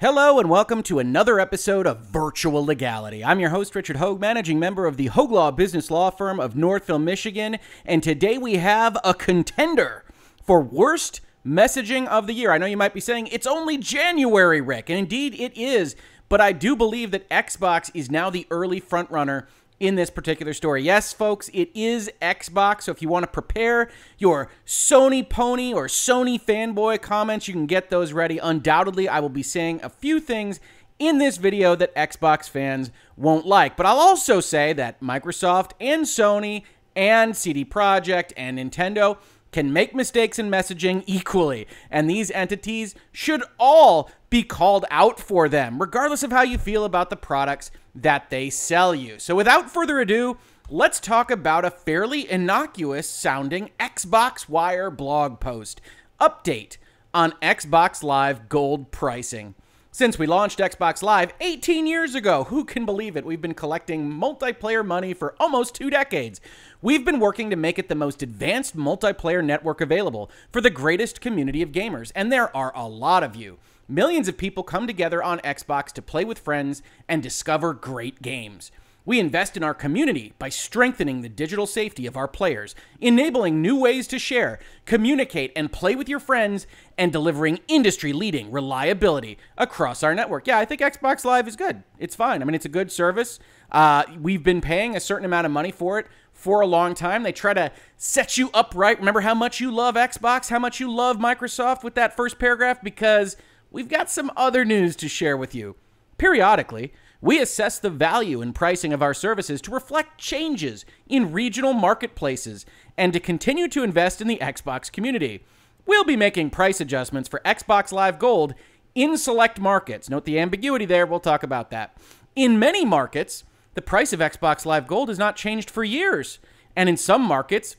Hello and welcome to another episode of Virtual Legality. I'm your host, Richard Hoeg, managing member of the Hoeg Law Business Law Firm of Northville, Michigan, and today we have a contender for worst messaging of the year. I know you might be saying it's only January, Rick, and indeed it is, but I do believe that Xbox is now the early frontrunner in this particular story. Yes, folks, it is Xbox. So if you want to prepare your Sony pony or Sony fanboy comments, you can get those ready. Undoubtedly, I will be saying a few things in this video that Xbox fans won't like. But I'll also say that Microsoft and Sony and CD Projekt and Nintendo can make mistakes in messaging equally, and these entities should all be called out for them, regardless of how you feel about the products that they sell you. So, without further ado, let's talk about a fairly innocuous sounding Xbox Wire blog post update on Xbox Live Gold pricing. Since we launched Xbox Live 18 years ago, who can believe it? We've been collecting multiplayer money for almost two decades. We've been working to make it the most advanced multiplayer network available for the greatest community of gamers, and there are a lot of you. Millions of people come together on Xbox to play with friends and discover great games. We invest in our community by strengthening the digital safety of our players, enabling new ways to share, communicate, and play with your friends, and delivering industry leading reliability across our network. Yeah, I think Xbox Live is good. It's fine. I mean, it's a good service. Uh, we've been paying a certain amount of money for it for a long time. They try to set you up right. Remember how much you love Xbox, how much you love Microsoft with that first paragraph? Because we've got some other news to share with you. Periodically, we assess the value and pricing of our services to reflect changes in regional marketplaces and to continue to invest in the Xbox community. We'll be making price adjustments for Xbox Live Gold in select markets. Note the ambiguity there, we'll talk about that. In many markets, the price of Xbox Live Gold has not changed for years, and in some markets,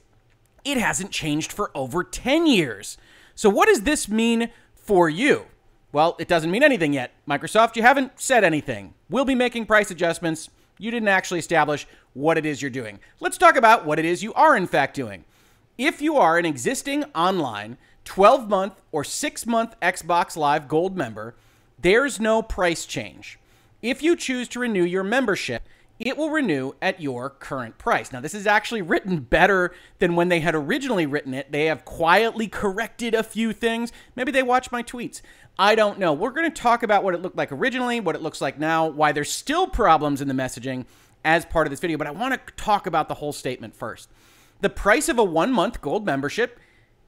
it hasn't changed for over 10 years. So, what does this mean for you? Well, it doesn't mean anything yet. Microsoft, you haven't said anything. We'll be making price adjustments. You didn't actually establish what it is you're doing. Let's talk about what it is you are, in fact, doing. If you are an existing online 12 month or 6 month Xbox Live Gold member, there's no price change. If you choose to renew your membership, it will renew at your current price. Now, this is actually written better than when they had originally written it. They have quietly corrected a few things. Maybe they watch my tweets. I don't know. We're going to talk about what it looked like originally, what it looks like now, why there's still problems in the messaging as part of this video, but I want to talk about the whole statement first. The price of a one month gold membership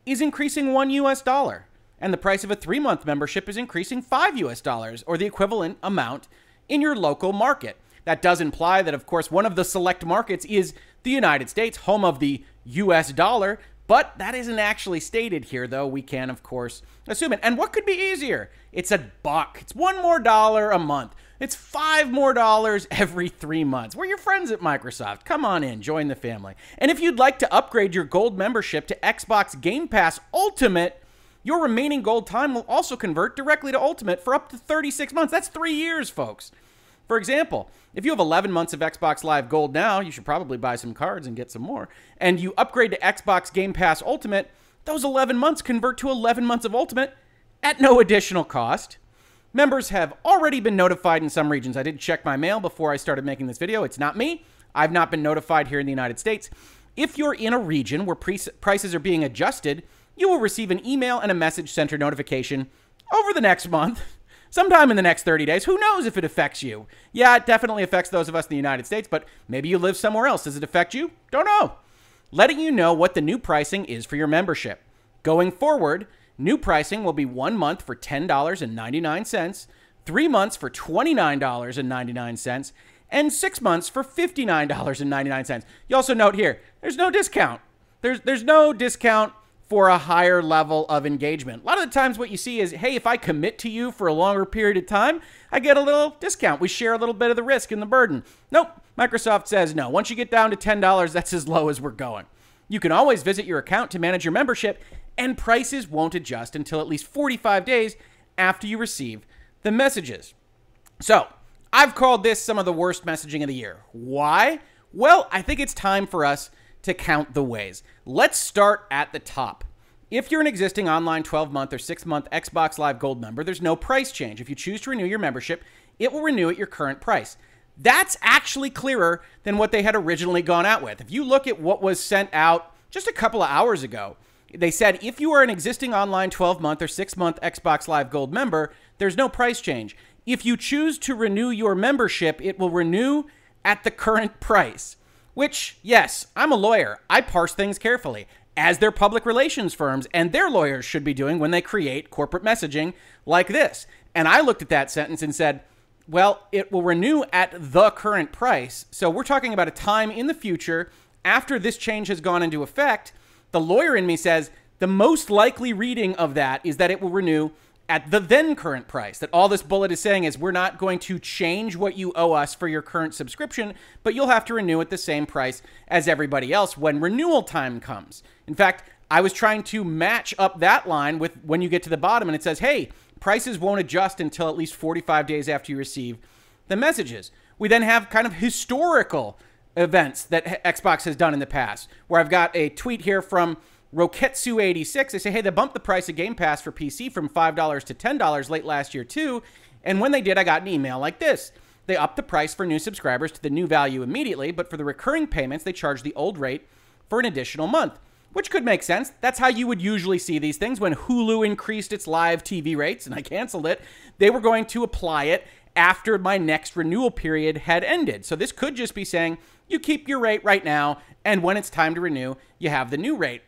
is increasing one US dollar, and the price of a three month membership is increasing five US dollars, or the equivalent amount in your local market. That does imply that, of course, one of the select markets is the United States, home of the US dollar, but that isn't actually stated here, though we can, of course, assume it. And what could be easier? It's a buck. It's one more dollar a month. It's five more dollars every three months. We're your friends at Microsoft. Come on in, join the family. And if you'd like to upgrade your gold membership to Xbox Game Pass Ultimate, your remaining gold time will also convert directly to Ultimate for up to 36 months. That's three years, folks. For example, if you have 11 months of Xbox Live Gold now, you should probably buy some cards and get some more, and you upgrade to Xbox Game Pass Ultimate, those 11 months convert to 11 months of Ultimate at no additional cost. Members have already been notified in some regions. I did check my mail before I started making this video. It's not me. I've not been notified here in the United States. If you're in a region where prices are being adjusted, you will receive an email and a message center notification over the next month sometime in the next 30 days. Who knows if it affects you? Yeah, it definitely affects those of us in the United States, but maybe you live somewhere else. Does it affect you? Don't know. Letting you know what the new pricing is for your membership. Going forward, new pricing will be one month for $10.99, three months for $29.99, and six months for $59.99. You also note here, there's no discount. There's, there's no discount for a higher level of engagement. A lot of the times, what you see is hey, if I commit to you for a longer period of time, I get a little discount. We share a little bit of the risk and the burden. Nope. Microsoft says no. Once you get down to $10, that's as low as we're going. You can always visit your account to manage your membership, and prices won't adjust until at least 45 days after you receive the messages. So, I've called this some of the worst messaging of the year. Why? Well, I think it's time for us to count the ways. Let's start at the top. if you're an existing online 12 month or 6 month Xbox Live Gold member, there's no price change. If you choose to renew your membership, it will renew at your current price. That's actually clearer than what they had originally gone out with. If you look at what was sent out just a couple of hours ago, they said if you are an existing online 12 month or 6 month Xbox Live Gold member, there's no price change. If you choose to renew your membership, it will renew at the current price. Which, yes, I'm a lawyer. I parse things carefully, as their public relations firms and their lawyers should be doing when they create corporate messaging like this. And I looked at that sentence and said, well, it will renew at the current price. So we're talking about a time in the future after this change has gone into effect. The lawyer in me says the most likely reading of that is that it will renew at the then current price. That all this bullet is saying is we're not going to change what you owe us for your current subscription, but you'll have to renew at the same price as everybody else when renewal time comes. In fact, I was trying to match up that line with when you get to the bottom and it says, hey, prices won't adjust until at least 45 days after you receive the messages. We then have kind of historical events that Xbox has done in the past, where I've got a tweet here from Roketsu86. They say, hey, they bumped the price of Game Pass for PC from $5 to $10 late last year, too. And when they did, I got an email like this. They upped the price for new subscribers to the new value immediately, but for the recurring payments, they charged the old rate for an additional month which could make sense. That's how you would usually see these things. When Hulu increased its live TV rates and I canceled it, they were going to apply it after my next renewal period had ended. So this could just be saying you keep your rate right now, and when it's time to renew, you have the new rate.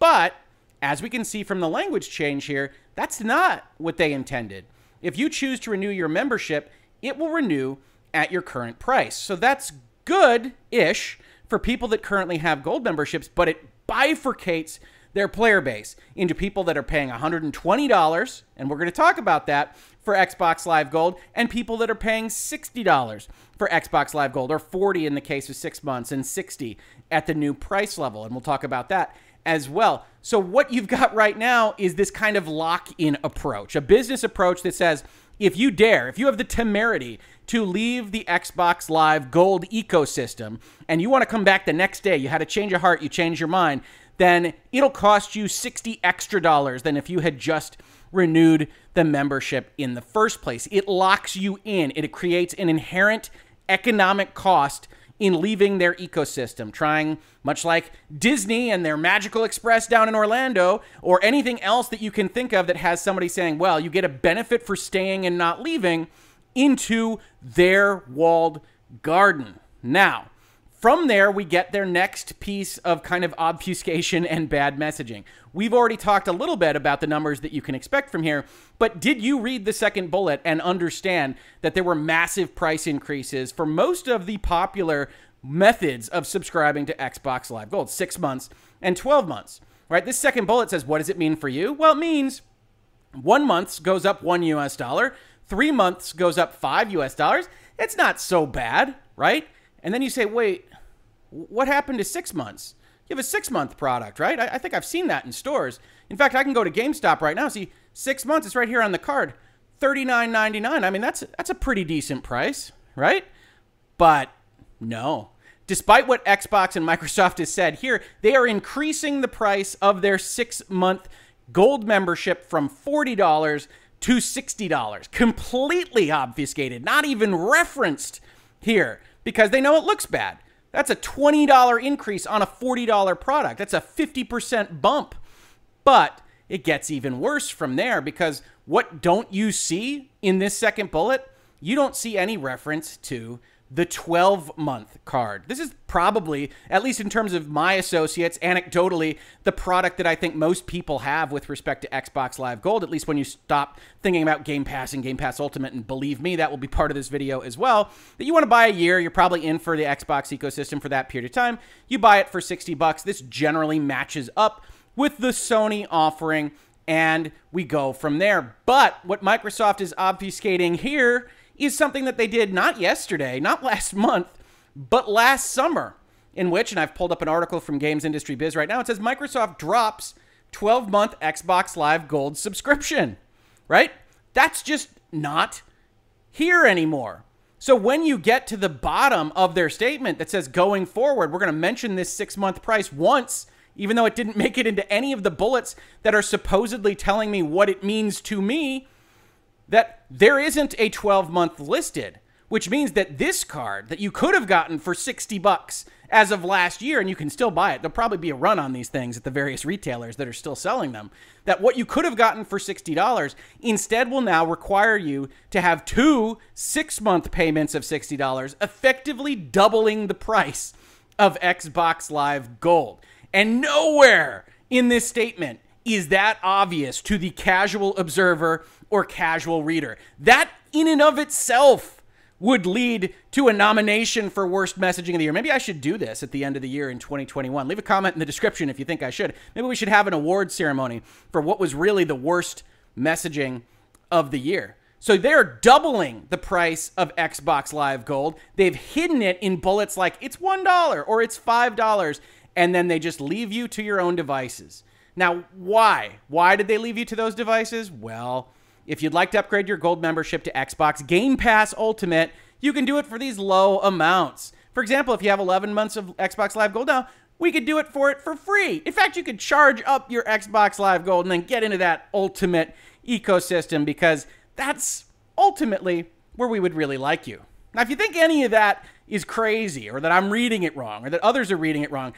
But as we can see from the language change here, that's not what they intended. If you choose to renew your membership, it will renew at your current price. So that's good ish for people that currently have gold memberships, but it bifurcates their player base into people that are paying $120, and we're going to talk about that for Xbox Live Gold, and people that are paying $60 for Xbox Live Gold, or 40 in the case of six months, and 60 at the new price level. And we'll talk about that as well. So, what you've got right now is this kind of lock in approach, a business approach that says, if you dare, if you have the temerity to leave the Xbox Live Gold ecosystem and you want to come back the next day, you had a change of heart, you change your mind, then it'll cost you 60 extra dollars than if you had just renewed the membership in the first place. It locks you in, it creates an inherent economic cost in leaving their ecosystem, trying, much like Disney and their Magical Express down in Orlando, or anything else that you can think of that has somebody saying, well, you get a benefit for staying and not leaving into their walled garden. Now, from there, we get their next piece of kind of obfuscation and bad messaging. We've already talked a little bit about the numbers that you can expect from here, but did you read the second bullet and understand that there were massive price increases for most of the popular methods of subscribing to Xbox Live Gold, six months and 12 months? Right? This second bullet says, what does it mean for you? Well, it means one month goes up one US dollar, Three months goes up five US dollars. It's not so bad, right? And then you say, wait, what happened to six months? You have a six month product, right? I, I think I've seen that in stores. In fact, I can go to GameStop right now, see six months, it's right here on the card. $39.99. I mean, that's that's a pretty decent price, right? But no. Despite what Xbox and Microsoft has said here, they are increasing the price of their six month gold membership from $40 to $60. Completely obfuscated, not even referenced here because they know it looks bad. That's a $20 increase on a $40 product. That's a 50% bump. But it gets even worse from there because what don't you see in this second bullet? You don't see any reference to the 12 month card. This is probably, at least in terms of my associates, anecdotally, the product that I think most people have with respect to Xbox Live Gold, at least when you stop thinking about Game Pass and Game Pass Ultimate. And believe me, that will be part of this video as well. That you want to buy a year, you're probably in for the Xbox ecosystem for that period of time. You buy it for 60 bucks. This generally matches up with the Sony offering, and we go from there. But what Microsoft is obfuscating here is something that they did not yesterday, not last month, but last summer, in which, and I've pulled up an article from Games Industry Biz right now, it says Microsoft drops 12 month Xbox Live Gold subscription, right? That's just not here anymore. So when you get to the bottom of their statement that says going forward, we're going to mention this six month price once even though it didn't make it into any of the bullets that are supposedly telling me what it means to me, that there isn't a 12 month listed, which means that this card that you could have gotten for 60 bucks as of last year, and you can still buy it. There'll probably be a run on these things at the various retailers that are still selling them. That what you could have gotten for $60 instead will now require you to have two six month payments of $60, effectively doubling the price of Xbox Live Gold. And nowhere in this statement is that obvious to the casual observer or casual reader. That, in and of itself, would lead to a nomination for worst messaging of the year. Maybe I should do this at the end of the year in 2021. Leave a comment in the description if you think I should. Maybe we should have an award ceremony for what was really the worst messaging of the year. So they're doubling the price of Xbox Live Gold. They've hidden it in bullets like it's $1 or it's $5 and then they just leave you to your own devices. Now, why? Why did they leave you to those devices? Well, if you'd like to upgrade your gold membership to Xbox Game Pass Ultimate, you can do it for these low amounts. For example, if you have 11 months of Xbox Live Gold now, we could do it for it for free. In fact, you could charge up your Xbox Live Gold and then get into that ultimate ecosystem because that's ultimately where we would really like you. Now, if you think any of that is crazy or that I'm reading it wrong or that others are reading it wrong,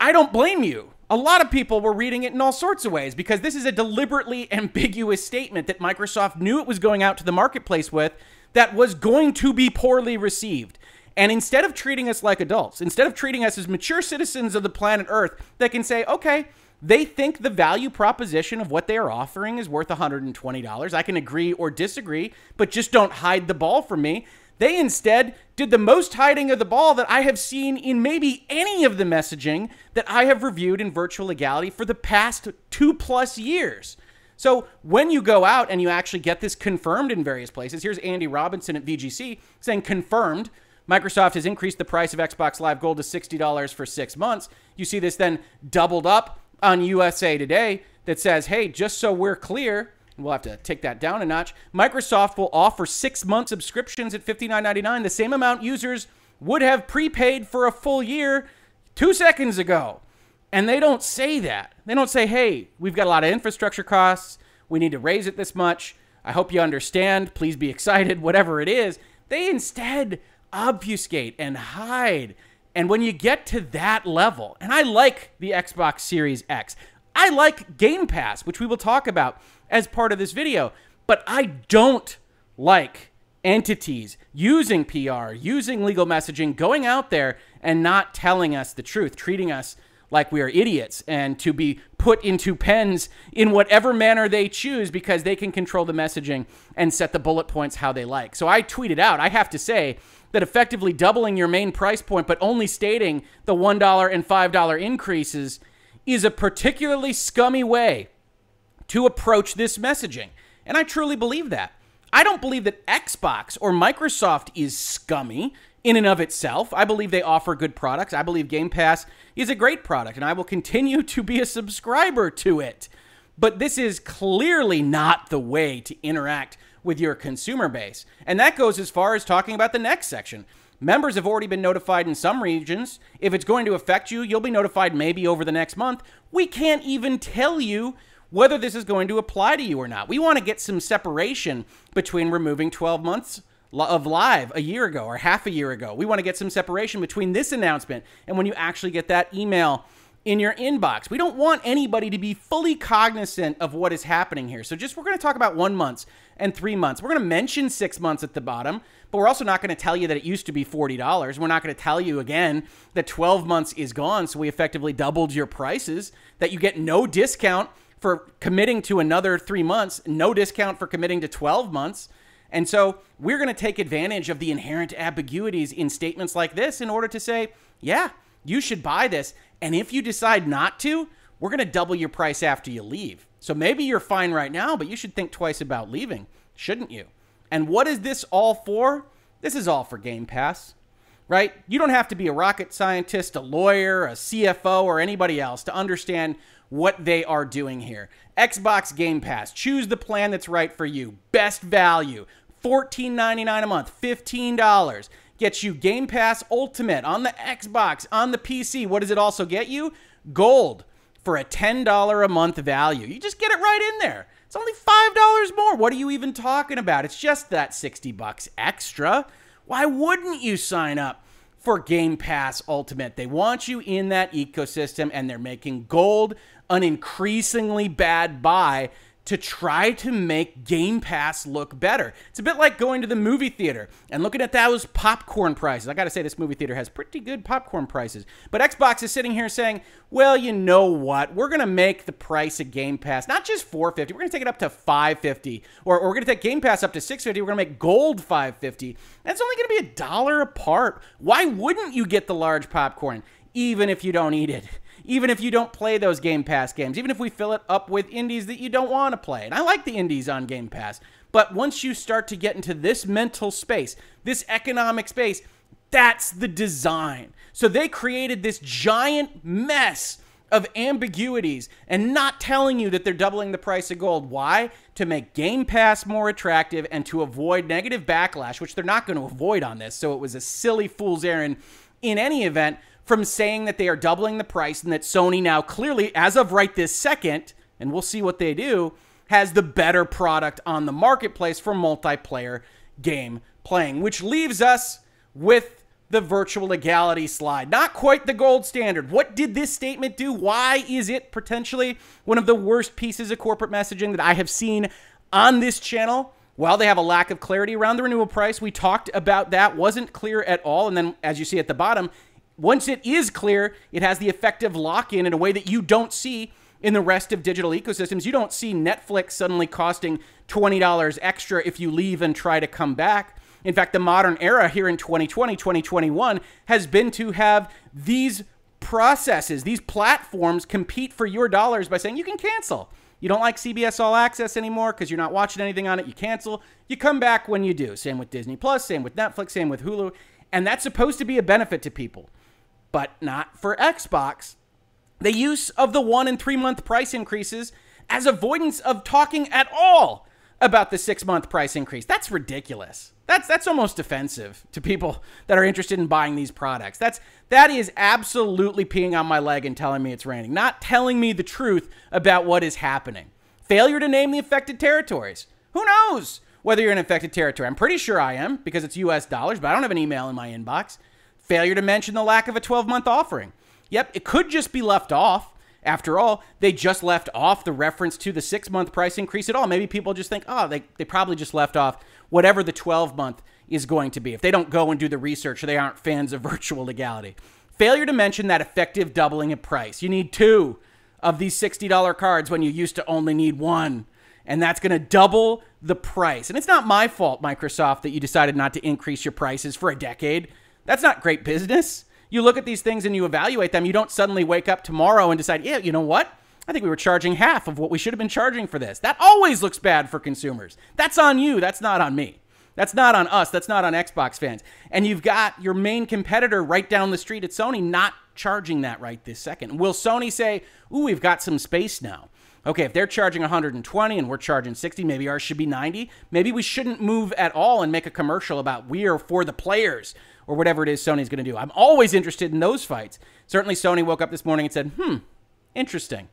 I don't blame you. A lot of people were reading it in all sorts of ways because this is a deliberately ambiguous statement that Microsoft knew it was going out to the marketplace with that was going to be poorly received. And instead of treating us like adults, instead of treating us as mature citizens of the planet Earth that can say, okay, they think the value proposition of what they are offering is worth $120. I can agree or disagree, but just don't hide the ball from me. They instead did the most hiding of the ball that I have seen in maybe any of the messaging that I have reviewed in virtual legality for the past two plus years. So when you go out and you actually get this confirmed in various places, here's Andy Robinson at VGC saying confirmed. Microsoft has increased the price of Xbox Live Gold to $60 for six months. You see this then doubled up on USA Today that says, hey, just so we're clear, We'll have to take that down a notch. Microsoft will offer six month subscriptions at $59.99, the same amount users would have prepaid for a full year two seconds ago. And they don't say that. They don't say, hey, we've got a lot of infrastructure costs. We need to raise it this much. I hope you understand. Please be excited, whatever it is. They instead obfuscate and hide. And when you get to that level, and I like the Xbox Series X, I like Game Pass, which we will talk about as part of this video. But I don't like entities using PR, using legal messaging, going out there and not telling us the truth, treating us like we are idiots and to be put into pens in whatever manner they choose because they can control the messaging and set the bullet points how they like. So I tweeted out, I have to say that effectively doubling your main price point but only stating the $1 and $5 increases is a particularly scummy way to approach this messaging. And I truly believe that. I don't believe that Xbox or Microsoft is scummy in and of itself. I believe they offer good products. I believe Game Pass is a great product, and I will continue to be a subscriber to it. But this is clearly not the way to interact with your consumer base. And that goes as far as talking about the next section. Members have already been notified in some regions. If it's going to affect you, you'll be notified maybe over the next month. We can't even tell you whether this is going to apply to you or not. We want to get some separation between removing 12 months of live a year ago or half a year ago. We want to get some separation between this announcement and when you actually get that email in your inbox. We don't want anybody to be fully cognizant of what is happening here. So just we're going to talk about 1 months and 3 months. We're going to mention 6 months at the bottom, but we're also not going to tell you that it used to be $40. We're not going to tell you again that 12 months is gone, so we effectively doubled your prices, that you get no discount for committing to another three months, no discount for committing to 12 months. And so we're going to take advantage of the inherent ambiguities in statements like this in order to say, yeah, you should buy this. And if you decide not to, we're going to double your price after you leave. So maybe you're fine right now, but you should think twice about leaving, shouldn't you? And what is this all for? This is all for Game Pass, right? You don't have to be a rocket scientist, a lawyer, a CFO, or anybody else to understand what they are doing here. Xbox Game Pass. Choose the plan that's right for you. Best value. $14.99 a month, $15. Gets you Game Pass Ultimate on the Xbox, on the PC. What does it also get you? gold for a $10 a month value. You just get it right in there. It's only $5 more. What are you even talking about? It's just that 60 bucks extra. Why wouldn't you sign up for Game Pass Ultimate? They want you in that ecosystem and they're making gold an increasingly bad buy to try to make Game Pass look better. It's a bit like going to the movie theater and looking at those popcorn prices. I got to say, this movie theater has pretty good popcorn prices. But Xbox is sitting here saying, well, you know what? We're to make the price of Game Pass not just 450 we're to take it up to 550 or, or we're to take Game Pass up to 650 we're to make gold 550 That's only to be a dollar apart. Why wouldn't you get the large popcorn, even if you don't eat it? Even if you don't play those Game Pass games, even if we fill it up with indies that you don't want to play. And I like the indies on Game Pass. But once you start to get into this mental space, this economic space, that's the design. So they created this giant mess of ambiguities and not telling you that they're doubling the price of gold. Why? To make Game Pass more attractive and to avoid negative backlash, which they're not going to avoid on this. So it was a silly fool's errand in any event from saying that they are doubling the price and that Sony now clearly, as of right this second, and we'll see what they do, has the better product on the marketplace for multiplayer game playing, which leaves us with the virtual legality slide. Not quite the gold standard. What did this statement do? Why is it potentially one of the worst pieces of corporate messaging that I have seen on this channel? Well, they have a lack of clarity around the renewal price. We talked about that, wasn't clear at all. And then, as you see at the bottom, once it is clear, it has the effective lock in in a way that you don't see in the rest of digital ecosystems. You don't see Netflix suddenly costing $20 extra if you leave and try to come back. In fact, the modern era here in 2020, 2021 has been to have these processes, these platforms compete for your dollars by saying you can cancel. You don't like CBS All Access anymore because you're not watching anything on it, you cancel. You come back when you do. Same with Disney Plus, same with Netflix, same with Hulu. And that's supposed to be a benefit to people but not for Xbox. The use of the one and three month price increases as avoidance of talking at all about the six month price increase. That's ridiculous. That's that's almost offensive to people that are interested in buying these products. That's that is absolutely peeing on my leg and telling me it's raining, not telling me the truth about what is happening. Failure to name the affected territories. Who knows whether you're in affected territory? I'm pretty sure I am because it's US dollars, but I don't have an email in my inbox. Failure to mention the lack of a 12 month offering. Yep, it could just be left off. After all, they just left off the reference to the six month price increase at all. Maybe people just think, oh, they, they probably just left off whatever the 12 month is going to be. If they don't go and do the research or they aren't fans of virtual legality. Failure to mention that effective doubling of price. You need two of these $60 cards when you used to only need one. And that's going to double the price. And it's not my fault, Microsoft, that you decided not to increase your prices for a decade. That's not great business. You look at these things and you evaluate them. You don't suddenly wake up tomorrow and decide, yeah, you know what? I think we were charging half of what we should have been charging for this. That always looks bad for consumers. That's on you. That's not on me. That's not on us. That's not on Xbox fans. And you've got your main competitor right down the street at Sony not charging that right this second. Will Sony say, ooh, we've got some space now? Okay, if they're charging 120 and we're charging 60, maybe ours should be 90. Maybe we shouldn't move at all and make a commercial about we are for the players or whatever it is Sony's going to do. I'm always interested in those fights. Certainly, Sony woke up this morning and said, hmm, interesting.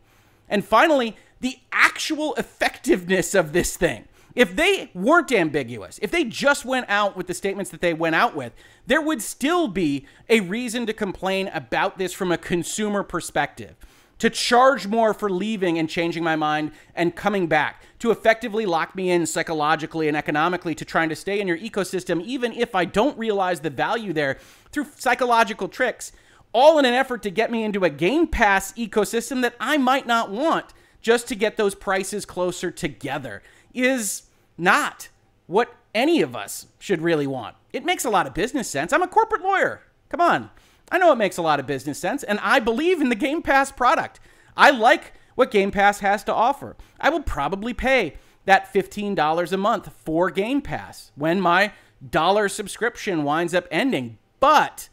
And finally, the actual effectiveness of this thing. If they weren't ambiguous, if they just went out with the statements that they went out with, there would still be a reason to complain about this from a consumer perspective to charge more for leaving and changing my mind and coming back, to effectively lock me in psychologically and economically to trying to stay in your ecosystem, even if I don't realize the value there through psychological tricks, all in an effort to get me into a Game Pass ecosystem that I might not want just to get those prices closer together, is not what any of us should really want. It makes a lot of business sense. I'm a corporate lawyer. Come on. I know it makes a lot of business sense, and I believe in the Game Pass product. I like what Game Pass has to offer. I will probably pay that $15 a month for Game Pass when my dollar subscription winds up ending. But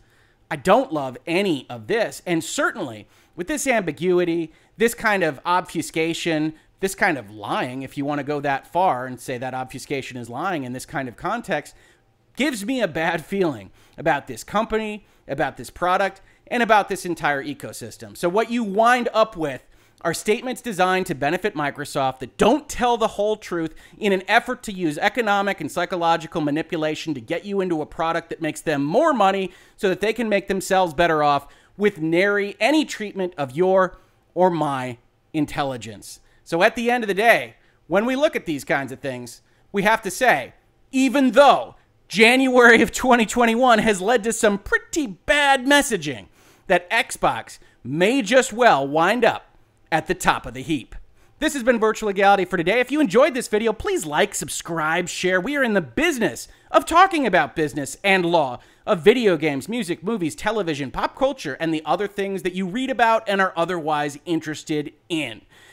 I don't love any of this. And certainly with this ambiguity, this kind of obfuscation, this kind of lying, if you want to go that far and say that obfuscation is lying in this kind of context, gives me a bad feeling about this company, about this product, and about this entire ecosystem. So, what you wind up with are statements designed to benefit Microsoft that don't tell the whole truth in an effort to use economic and psychological manipulation to get you into a product that makes them more money so that they can make themselves better off with nary any treatment of your or my intelligence. So at the end of the day, when we look at these kinds of things, we have to say, even though January of 2021 has led to some pretty bad messaging, that Xbox may just well wind up at the top of the heap. This has been Virtual Legality for today. If you enjoyed this video, please like, subscribe, share. We are in the business of talking about business and law, of video games, music, movies, television, pop culture, and the other things that you read about and are otherwise interested in.